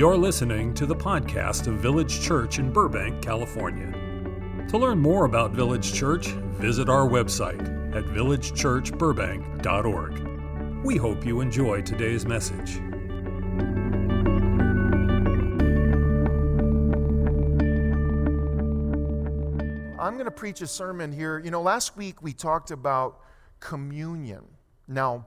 You're listening to the podcast of Village Church in Burbank, California. To learn more about Village Church, visit our website at villagechurchburbank.org. We hope you enjoy today's message. I'm going to preach a sermon here. You know, last week we talked about communion. Now,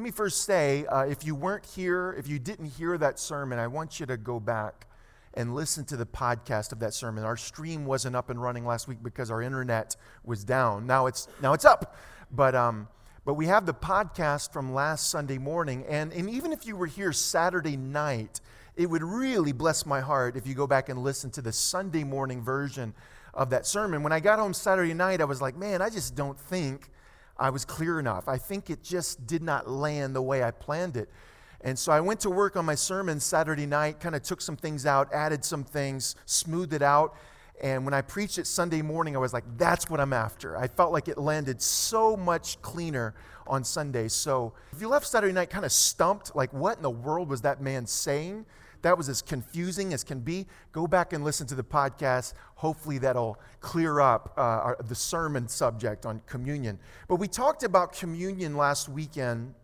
let me first say uh, if you weren't here, if you didn't hear that sermon, I want you to go back and listen to the podcast of that sermon. Our stream wasn't up and running last week because our internet was down. Now it's, now it's up. But, um, but we have the podcast from last Sunday morning. And, and even if you were here Saturday night, it would really bless my heart if you go back and listen to the Sunday morning version of that sermon. When I got home Saturday night, I was like, man, I just don't think I was clear enough. I think it just did not land the way I planned it. And so I went to work on my sermon Saturday night, kind of took some things out, added some things, smoothed it out. And when I preached it Sunday morning, I was like, that's what I'm after. I felt like it landed so much cleaner on Sunday. So if you left Saturday night kind of stumped, like, what in the world was that man saying? That was as confusing as can be, go back and listen to the podcast. Hopefully, that'll clear up uh, our, the sermon subject on communion. But we talked about communion last weekend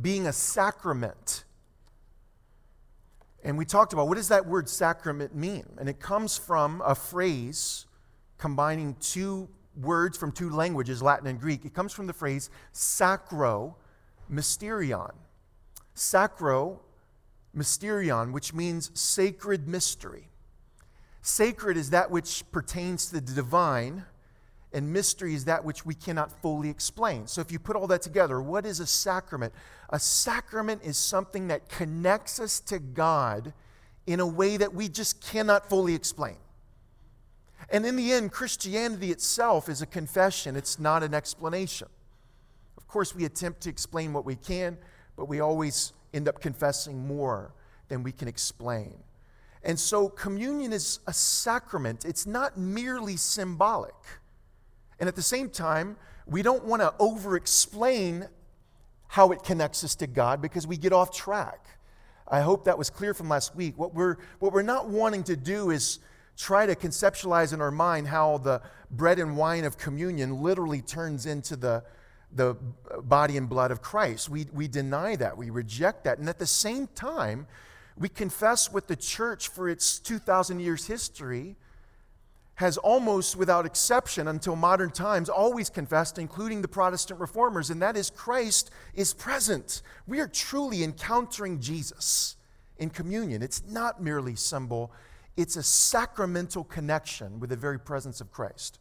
being a sacrament. And we talked about what does that word sacrament mean? And it comes from a phrase combining two words from two languages, Latin and Greek. It comes from the phrase sacro mysterion. Sacro mysterion, which means sacred mystery. Sacred is that which pertains to the divine, and mystery is that which we cannot fully explain. So, if you put all that together, what is a sacrament? A sacrament is something that connects us to God in a way that we just cannot fully explain. And in the end, Christianity itself is a confession, it's not an explanation. Of course, we attempt to explain what we can, but we always end up confessing more than we can explain. And so, communion is a sacrament, it's not merely symbolic. And at the same time, we don't want to over explain how it connects us to God because we get off track. I hope that was clear from last week. What we're, what we're not wanting to do is try to conceptualize in our mind how the bread and wine of communion literally turns into the, the body and blood of Christ. We, we deny that, we reject that. And at the same time, we confess what the church, for its 2,000 years history, has almost without exception until modern times always confessed, including the Protestant reformers, and that is Christ is present. We are truly encountering Jesus in communion. It's not merely symbol, it's a sacramental connection with the very presence of Christ.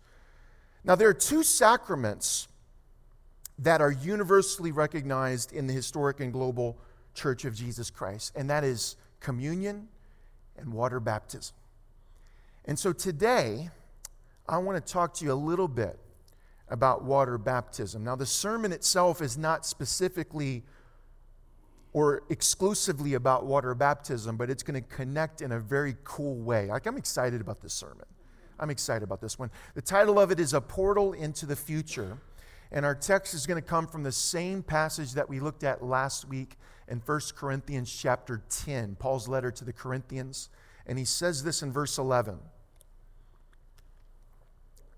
Now, there are two sacraments that are universally recognized in the historic and global church of Jesus Christ, and that is communion and water baptism. And so today, I want to talk to you a little bit about water baptism. Now, the sermon itself is not specifically or exclusively about water baptism, but it's going to connect in a very cool way. Like, I'm excited about this sermon. I'm excited about this one. The title of it is A Portal into the Future. And our text is going to come from the same passage that we looked at last week in 1 Corinthians chapter 10, Paul's letter to the Corinthians. And he says this in verse 11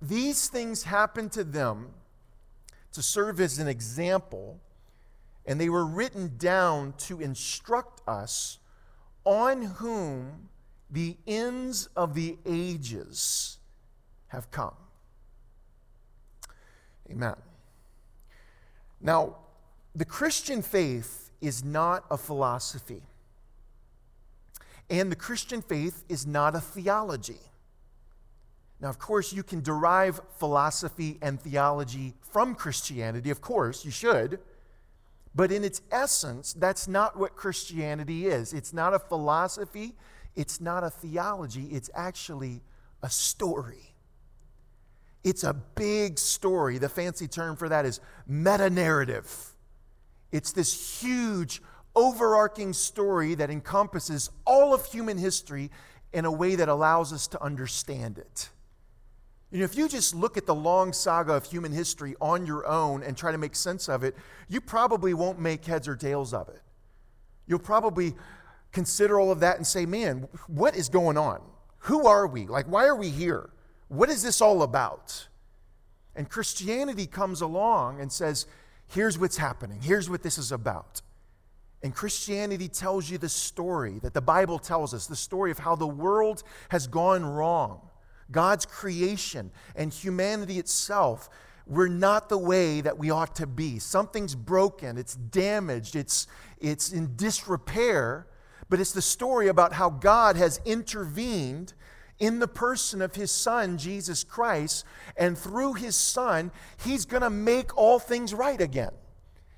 These things happened to them to serve as an example, and they were written down to instruct us on whom the ends of the ages have come. Amen. Now, the Christian faith is not a philosophy, and the Christian faith is not a theology. Now, of course, you can derive philosophy and theology from Christianity. Of course, you should. But in its essence, that's not what Christianity is. It's not a philosophy, it's not a theology, it's actually a story. It's a big story. The fancy term for that is meta narrative. It's this huge, overarching story that encompasses all of human history in a way that allows us to understand it. You know, if you just look at the long saga of human history on your own and try to make sense of it, you probably won't make heads or tails of it. You'll probably consider all of that and say, man, what is going on? Who are we? Like, why are we here? What is this all about? And Christianity comes along and says, here's what's happening, here's what this is about. And Christianity tells you the story that the Bible tells us the story of how the world has gone wrong. God's creation and humanity itself we're not the way that we ought to be. Something's broken, it's damaged, it's, it's in disrepair, but it's the story about how God has intervened in the person of his son, Jesus Christ, and through his son, he's going to make all things right again.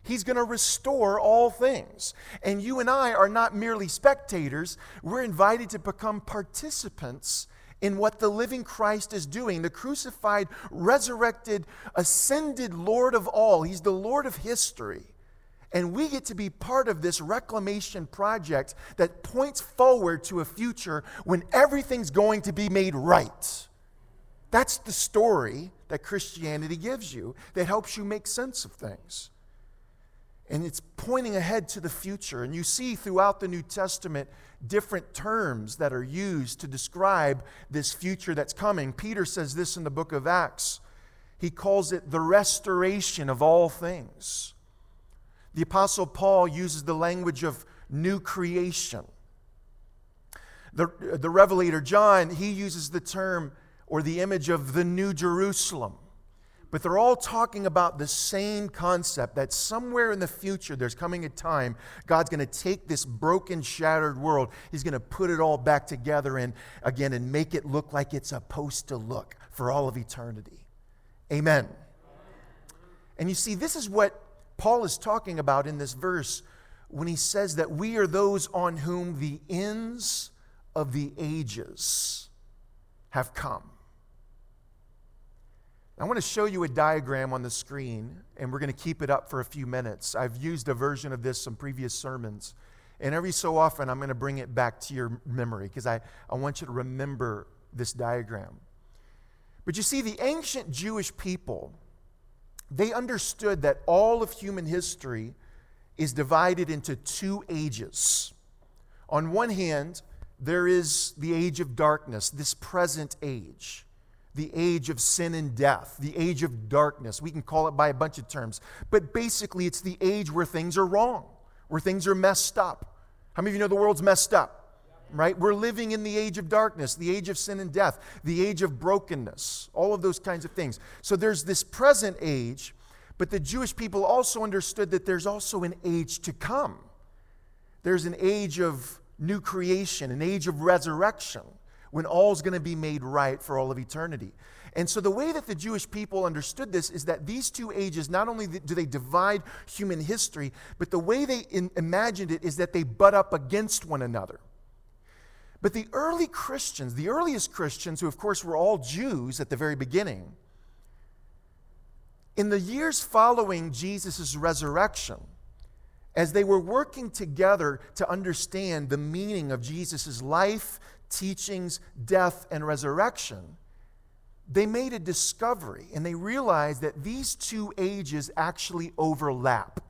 He's going to restore all things. And you and I are not merely spectators, we're invited to become participants in what the living Christ is doing, the crucified, resurrected, ascended Lord of all. He's the Lord of history. And we get to be part of this reclamation project that points forward to a future when everything's going to be made right. That's the story that Christianity gives you that helps you make sense of things. And it's pointing ahead to the future. And you see throughout the New Testament different terms that are used to describe this future that's coming. Peter says this in the book of Acts. He calls it the restoration of all things. The Apostle Paul uses the language of new creation. The, the Revelator John, he uses the term or the image of the New Jerusalem. But they're all talking about the same concept that somewhere in the future there's coming a time God's going to take this broken, shattered world, He's going to put it all back together and again and make it look like it's supposed to look for all of eternity. Amen. And you see, this is what Paul is talking about in this verse when he says that we are those on whom the ends of the ages have come. I want to show you a diagram on the screen, and we're going to keep it up for a few minutes. I've used a version of this in previous sermons, and every so often I'm going to bring it back to your memory because I, I want you to remember this diagram. But you see, the ancient Jewish people, they understood that all of human history is divided into two ages. On one hand, there is the age of darkness, this present age the age of sin and death, the age of darkness. We can call it by a bunch of terms. But basically, it's the age where things are wrong, where things are messed up. How many of you know the world's messed up? Right? We're living in the age of darkness, the age of sin and death, the age of brokenness, all of those kinds of things. So there's this present age, but the Jewish people also understood that there's also an age to come. There's an age of new creation, an age of resurrection when all's going to be made right for all of eternity. And so, the way that the Jewish people understood this is that these two ages, not only do they divide human history, but the way they in, imagined it is that they butt up against one another. But the early Christians, the earliest Christians, who of course were all Jews at the very beginning, in the years following Jesus' resurrection, as they were working together to understand the meaning of Jesus' life, teachings, death, and resurrection, they made a discovery and they realized that these two ages actually overlap,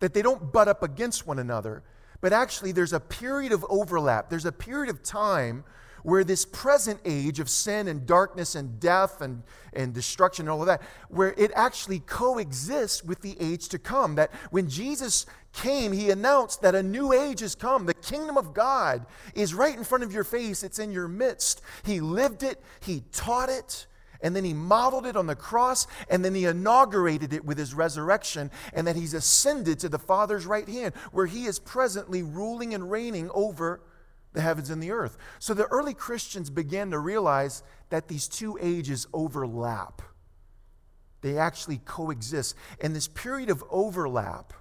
that they don't butt up against one another, but actually there's a period of overlap. There's a period of time where this present age of sin and darkness and death and, and destruction and all of that, where it actually coexists with the age to come. That when Jesus came, he announced that a new age has come. The kingdom of God is right in front of your face, it's in your midst. He lived it, he taught it. And then he modeled it on the cross, and then he inaugurated it with his resurrection, and that he's ascended to the Father's right hand, where he is presently ruling and reigning over the heavens and the earth. So the early Christians began to realize that these two ages overlap. They actually coexist. And this period of overlap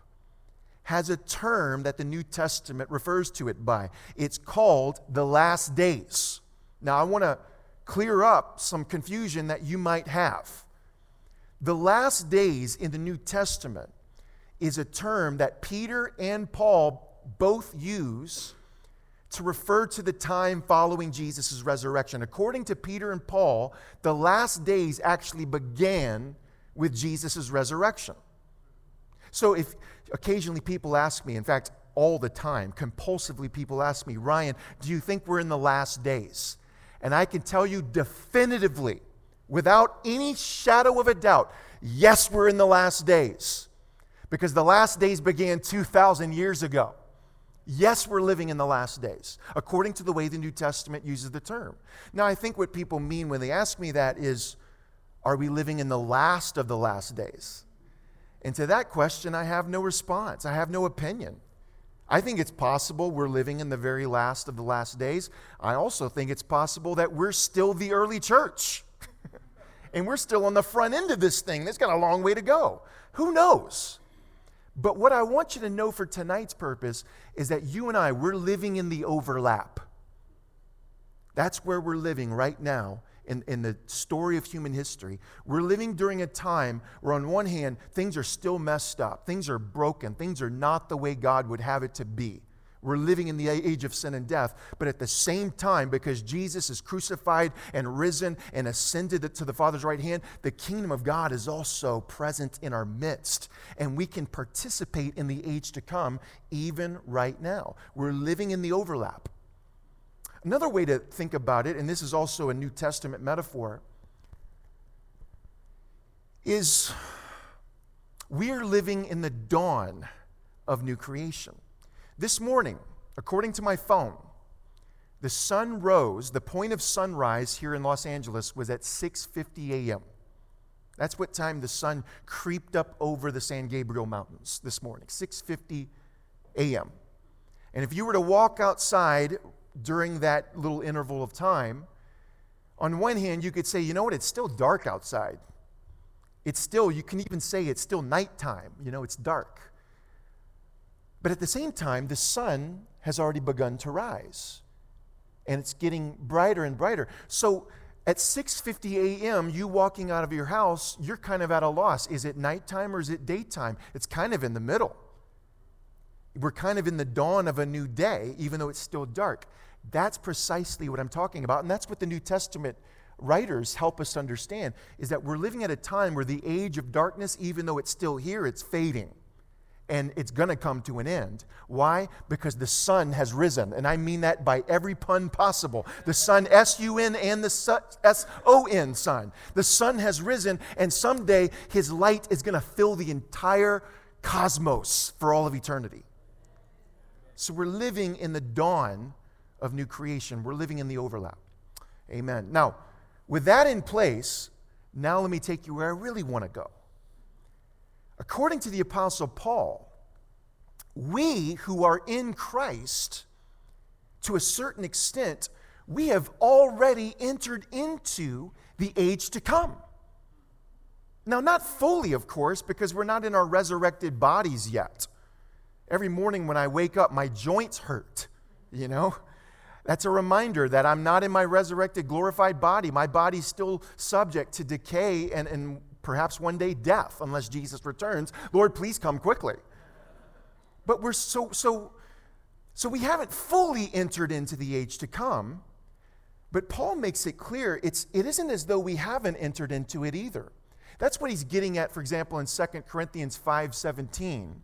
has a term that the New Testament refers to it by. It's called the last days. Now, I want to clear up some confusion that you might have. The last days in the New Testament is a term that Peter and Paul both use to refer to the time following Jesus' resurrection. According to Peter and Paul, the last days actually began with Jesus' resurrection. So if occasionally people ask me, in fact, all the time. Compulsively, people ask me, Ryan, do you think we're in the last days? And I can tell you definitively, without any shadow of a doubt, yes, we're in the last days. Because the last days began 2,000 years ago. Yes, we're living in the last days, according to the way the New Testament uses the term. Now, I think what people mean when they ask me that is, are we living in the last of the last days? And to that question, I have no response. I have no opinion. I think it's possible we're living in the very last of the last days. I also think it's possible that we're still the early church. and we're still on the front end of this thing. That's got a long way to go. Who knows? But what I want you to know for tonight's purpose is that you and I, we're living in the overlap. That's where we're living right now in, in the story of human history. We're living during a time where, on one hand, things are still messed up, things are broken, things are not the way God would have it to be. We're living in the age of sin and death, but at the same time, because Jesus is crucified and risen and ascended to the Father's right hand, the kingdom of God is also present in our midst. And we can participate in the age to come even right now. We're living in the overlap. Another way to think about it, and this is also a New Testament metaphor, is we are living in the dawn of new creation. This morning, according to my phone, the sun rose, the point of sunrise here in Los Angeles was at 6:50 a.m. That's what time the sun creeped up over the San Gabriel Mountains this morning, 6:50 a.m. And if you were to walk outside during that little interval of time, on one hand, you could say, you know what, it's still dark outside. It's still, you can even say it's still nighttime, you know, it's dark. But at the same time, the sun has already begun to rise. And it's getting brighter and brighter. So at 6:50 a.m., you walking out of your house, you're kind of at a loss. Is it nighttime or is it daytime? It's kind of in the middle. We're kind of in the dawn of a new day, even though it's still dark. That's precisely what I'm talking about. And that's what the New Testament writers help us understand is that we're living at a time where the age of darkness, even though it's still here, it's fading and it's going to come to an end. Why? Because the sun has risen. And I mean that by every pun possible. The sun, S U N, and the S O N, sun. The sun has risen, and someday his light is going to fill the entire cosmos for all of eternity. So we're living in the dawn of new creation, we're living in the overlap. Amen. Now, with that in place, now let me take you where I really want to go. According to the Apostle Paul, we who are in Christ, to a certain extent, we have already entered into the age to come. Now, not fully, of course, because we're not in our resurrected bodies yet. Every morning when I wake up, my joints hurt, you know? That's a reminder that I'm not in my resurrected, glorified body. My body's still subject to decay and, and perhaps one day death unless Jesus returns. Lord, please come quickly. But we're so, so, so we haven't fully entered into the age to come. But Paul makes it clear it's, it isn't as though we haven't entered into it either. That's what he's getting at, for example, in 2 Corinthians 5:17.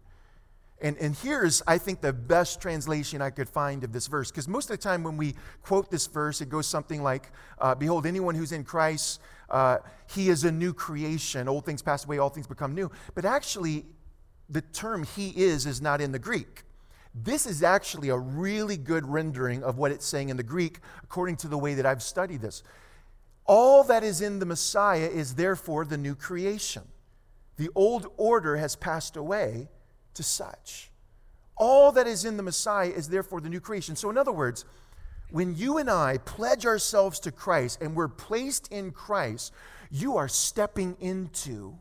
And, and here's, I think, the best translation I could find of this verse. Because most of the time when we quote this verse, it goes something like, uh, Behold, anyone who's in Christ, uh, he is a new creation. Old things pass away, all things become new. But actually, the term he is is not in the Greek. This is actually a really good rendering of what it's saying in the Greek, according to the way that I've studied this. All that is in the Messiah is therefore the new creation. The old order has passed away to such. All that is in the Messiah is therefore the new creation. So, in other words, when you and I pledge ourselves to Christ and we're placed in Christ, you are stepping into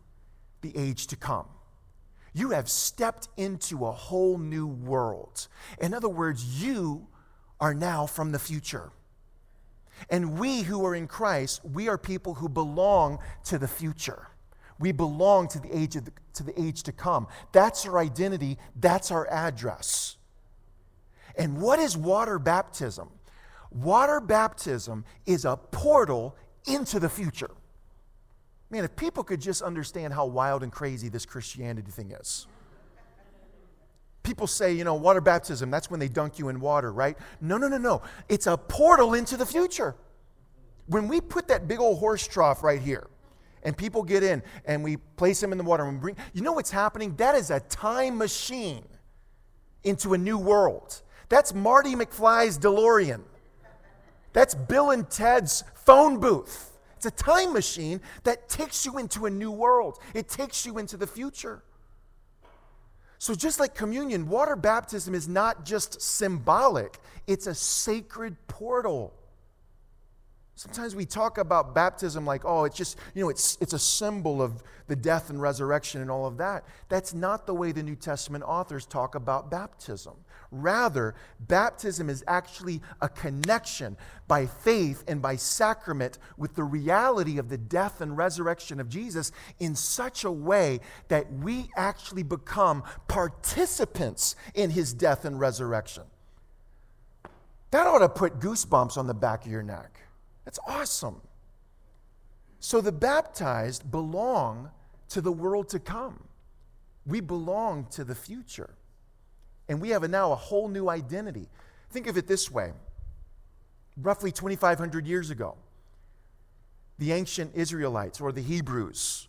the age to come. You have stepped into a whole new world. In other words, you are now from the future. And we who are in Christ, we are people who belong to the future. We belong to the age, the, to, the age to come. That's our identity, that's our address. And what is water baptism? Water baptism is a portal into the future. Man, if people could just understand how wild and crazy this Christianity thing is. People say, you know, water baptism, that's when they dunk you in water, right? No, no, no, no. It's a portal into the future. When we put that big old horse trough right here, and people get in and we place them in the water and bring, you know what's happening? That is a time machine into a new world. That's Marty McFly's DeLorean. That's Bill and Ted's phone booth. It's a time machine that takes you into a new world, it takes you into the future. So, just like communion, water baptism is not just symbolic, it's a sacred portal. Sometimes we talk about baptism like, oh, it's just, you know, it's, it's a symbol of the death and resurrection and all of that. That's not the way the New Testament authors talk about baptism. Rather, baptism is actually a connection by faith and by sacrament with the reality of the death and resurrection of Jesus in such a way that we actually become participants in his death and resurrection. That ought to put goosebumps on the back of your neck. That's awesome. So the baptized belong to the world to come. We belong to the future. And we have a, now a whole new identity. Think of it this way roughly 2,500 years ago, the ancient Israelites or the Hebrews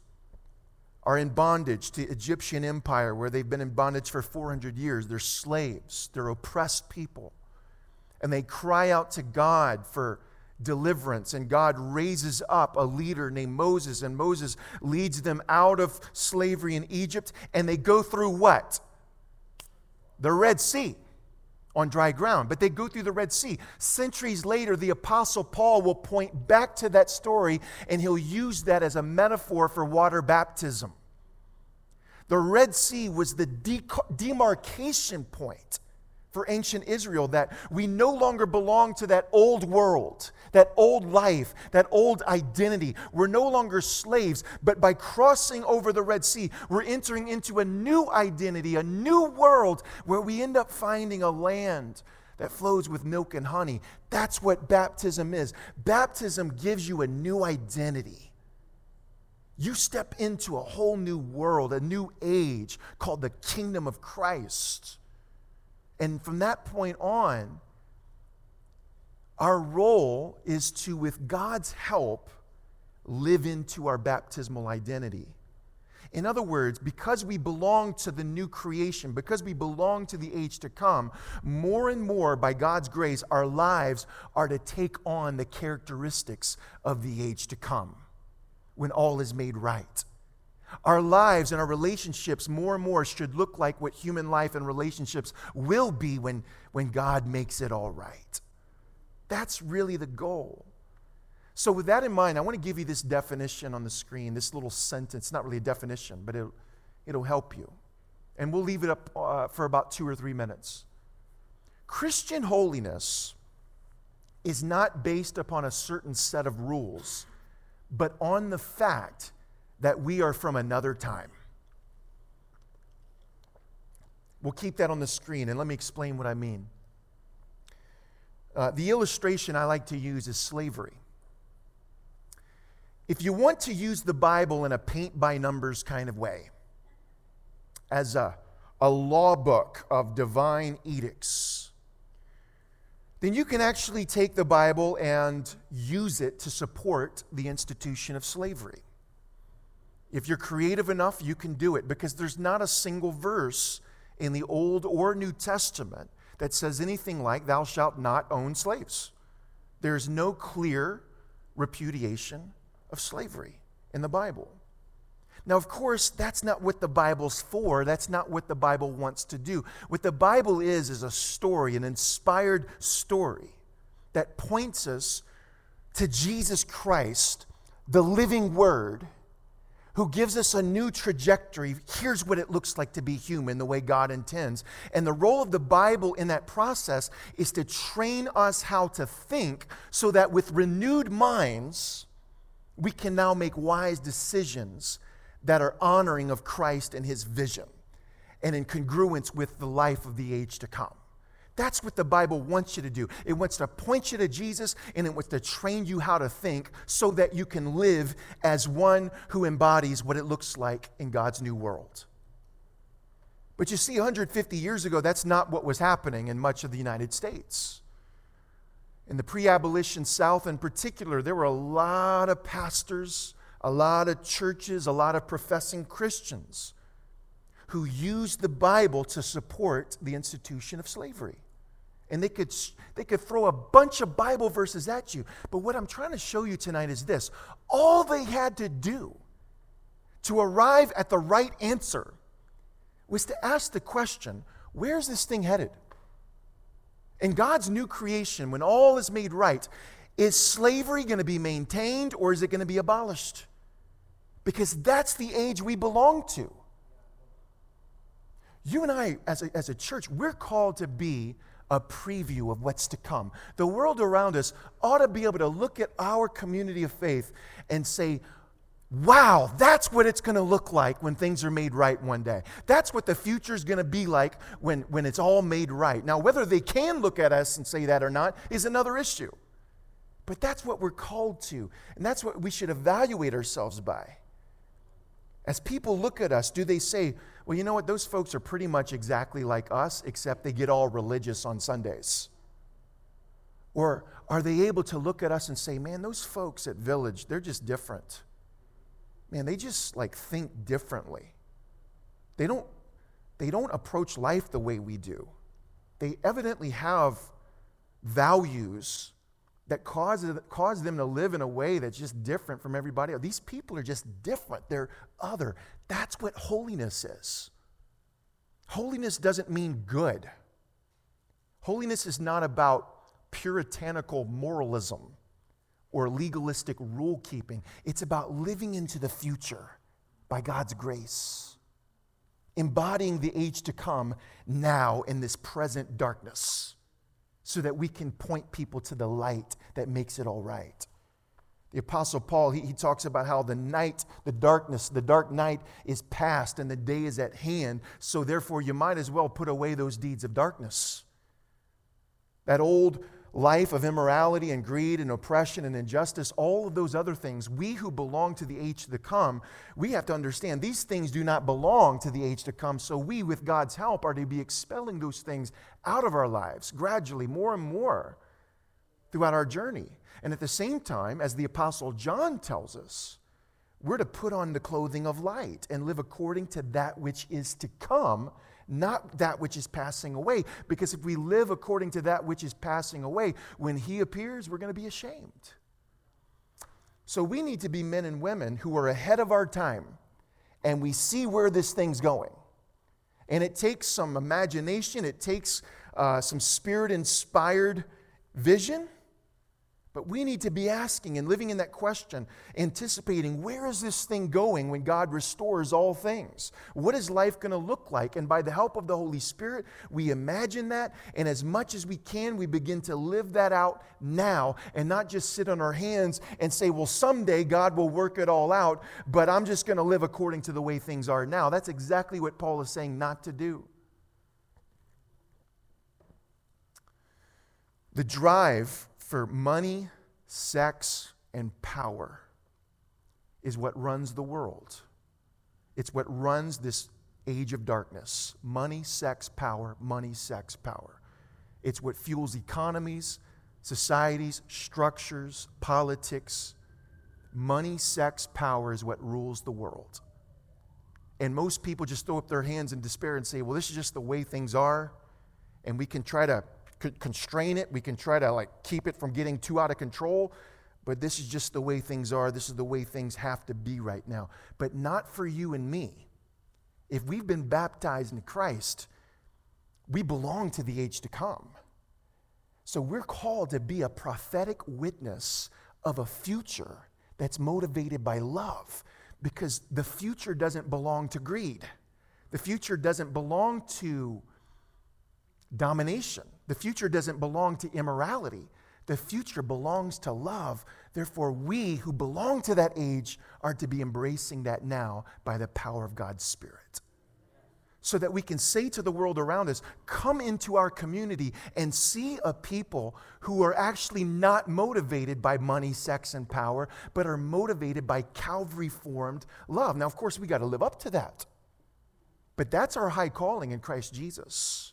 are in bondage to the Egyptian empire where they've been in bondage for 400 years. They're slaves, they're oppressed people. And they cry out to God for deliverance. And God raises up a leader named Moses, and Moses leads them out of slavery in Egypt. And they go through what? The Red Sea on dry ground, but they go through the Red Sea. Centuries later, the Apostle Paul will point back to that story and he'll use that as a metaphor for water baptism. The Red Sea was the demarcation point for ancient Israel that we no longer belong to that old world, that old life, that old identity. We're no longer slaves, but by crossing over the Red Sea, we're entering into a new identity, a new world where we end up finding a land that flows with milk and honey. That's what baptism is. Baptism gives you a new identity. You step into a whole new world, a new age called the kingdom of Christ. And from that point on, our role is to, with God's help, live into our baptismal identity. In other words, because we belong to the new creation, because we belong to the age to come, more and more, by God's grace, our lives are to take on the characteristics of the age to come when all is made right. Our lives and our relationships more and more should look like what human life and relationships will be when, when God makes it all right. That's really the goal. So, with that in mind, I want to give you this definition on the screen, this little sentence. Not really a definition, but it'll, it'll help you. And we'll leave it up uh, for about two or three minutes. Christian holiness is not based upon a certain set of rules, but on the fact that we are from another time. We'll keep that on the screen and let me explain what I mean. Uh, the illustration I like to use is slavery. If you want to use the Bible in a paint by numbers kind of way, as a, a law book of divine edicts, then you can actually take the Bible and use it to support the institution of slavery. If you're creative enough, you can do it because there's not a single verse in the Old or New Testament that says anything like, Thou shalt not own slaves. There's no clear repudiation of slavery in the Bible. Now, of course, that's not what the Bible's for. That's not what the Bible wants to do. What the Bible is, is a story, an inspired story that points us to Jesus Christ, the living Word who gives us a new trajectory. Here's what it looks like to be human the way God intends. And the role of the Bible in that process is to train us how to think so that with renewed minds, we can now make wise decisions that are honoring of Christ and his vision and in congruence with the life of the age to come. That's what the Bible wants you to do. It wants to point you to Jesus and it wants to train you how to think so that you can live as one who embodies what it looks like in God's new world. But you see, 150 years ago, that's not what was happening in much of the United States. In the pre abolition South, in particular, there were a lot of pastors, a lot of churches, a lot of professing Christians who used the Bible to support the institution of slavery. And they could, they could throw a bunch of Bible verses at you. But what I'm trying to show you tonight is this all they had to do to arrive at the right answer was to ask the question where's this thing headed? In God's new creation, when all is made right, is slavery going to be maintained or is it going to be abolished? Because that's the age we belong to. You and I, as a, as a church, we're called to be a preview of what's to come. The world around us ought to be able to look at our community of faith and say, Wow, that's what it's going to look like when things are made right one day. That's what the future is going to be like when, when it's all made right. Now, whether they can look at us and say that or not is another issue. But that's what we're called to, and that's what we should evaluate ourselves by. As people look at us, do they say, well, you know what, those folks are pretty much exactly like us, except they get all religious on Sundays? Or are they able to look at us and say, man, those folks at Village, they're just different? man, they just like think differently. They don't, they don't approach life the way we do. They evidently have values that causes, cause them to live in a way that's just different from everybody else. These people are just different. They're other. That's what holiness is. Holiness doesn't mean good. Holiness is not about puritanical moralism or legalistic rule keeping. It's about living into the future by God's grace, embodying the age to come now in this present darkness so that we can point people to the light that makes it all right. The Apostle Paul, he, he talks about how the night, the darkness, the dark night is past and the day is at hand. So, therefore, you might as well put away those deeds of darkness. That old life of immorality and greed and oppression and injustice, all of those other things, we who belong to the age to come, we have to understand these things do not belong to the age to come. So we, with God's help, are to be expelling those things out of our lives gradually, more and more throughout our journey. And at the same time, as the Apostle John tells us, we're to put on the clothing of light and live according to that which is to come not that which is passing away. Because if we live according to that which is passing away, when He appears, we're going to be ashamed. So we need to be men and women who are ahead of our time and we see where this thing's going. And it takes some imagination, it takes uh, some spirit inspired vision. But we need to be asking and living in that question, anticipating where is this thing going when God restores all things? What is life going to look like? And by the help of the Holy Spirit, we imagine that. And as much as we can, we begin to live that out now and not just sit on our hands and say, well, someday God will work it all out, but I'm just going to live according to the way things are now. That's exactly what Paul is saying not to do. The drive for money, sex, and power is what runs the world. It's what runs this age of darkness money, sex, power, money, sex, power. It's what fuels economies, societies, structures, politics. Money, sex, power is what rules the world. And most people just throw up their hands in despair and say, well, this is just the way things are. And we can try to constrain it. We can try to like keep it from getting too out of control. But this is just the way things are. This is the way things have to be right now. But not for you and me. If we've been baptized in Christ, we belong to the age to come. So we're called to be a prophetic witness of a future that's motivated by love because the future doesn't belong to greed. The future doesn't belong to domination. The future doesn't belong to immorality. The future belongs to love. Therefore, we who belong to that age are to be embracing that now by the power of God's Spirit. So that we can say to the world around us, come into our community and see a people who are actually not motivated by money, sex, and power, but are motivated by Calvary formed love. Now, of course, we got to live up to that. But that's our high calling in Christ Jesus.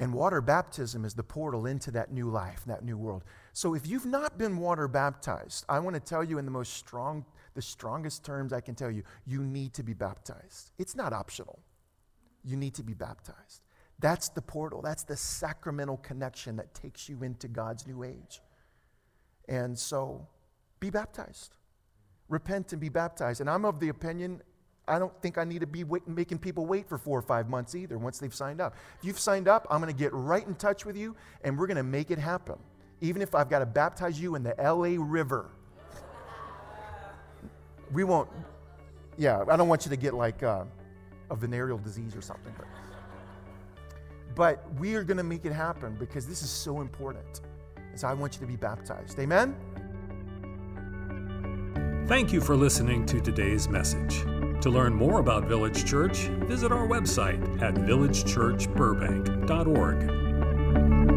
And water baptism is the portal into that new life, that new world. So if you've not been water baptized, I want to tell you in the most strong, the strongest terms I can tell you, you need to be baptized. It's not optional. You need to be baptized. That's the portal. That's the sacramental connection that takes you into God's new age. And so be baptized. Repent and be baptized. And I'm of the opinion I don't think I need to be wait, making people wait for four or five months either once they've signed up. If you've signed up, I'm going to get right in touch with you and we're going to make it happen. Even if I've got to baptize you in the LA River. We won't, yeah, I don't want you to get like uh, a venereal disease or something. But, but we are going to make it happen because this is so important. And so I want you to be baptized. Amen? Thank you for listening to today's message. To learn more about Village Church, visit our website at villagechurchburbank.org.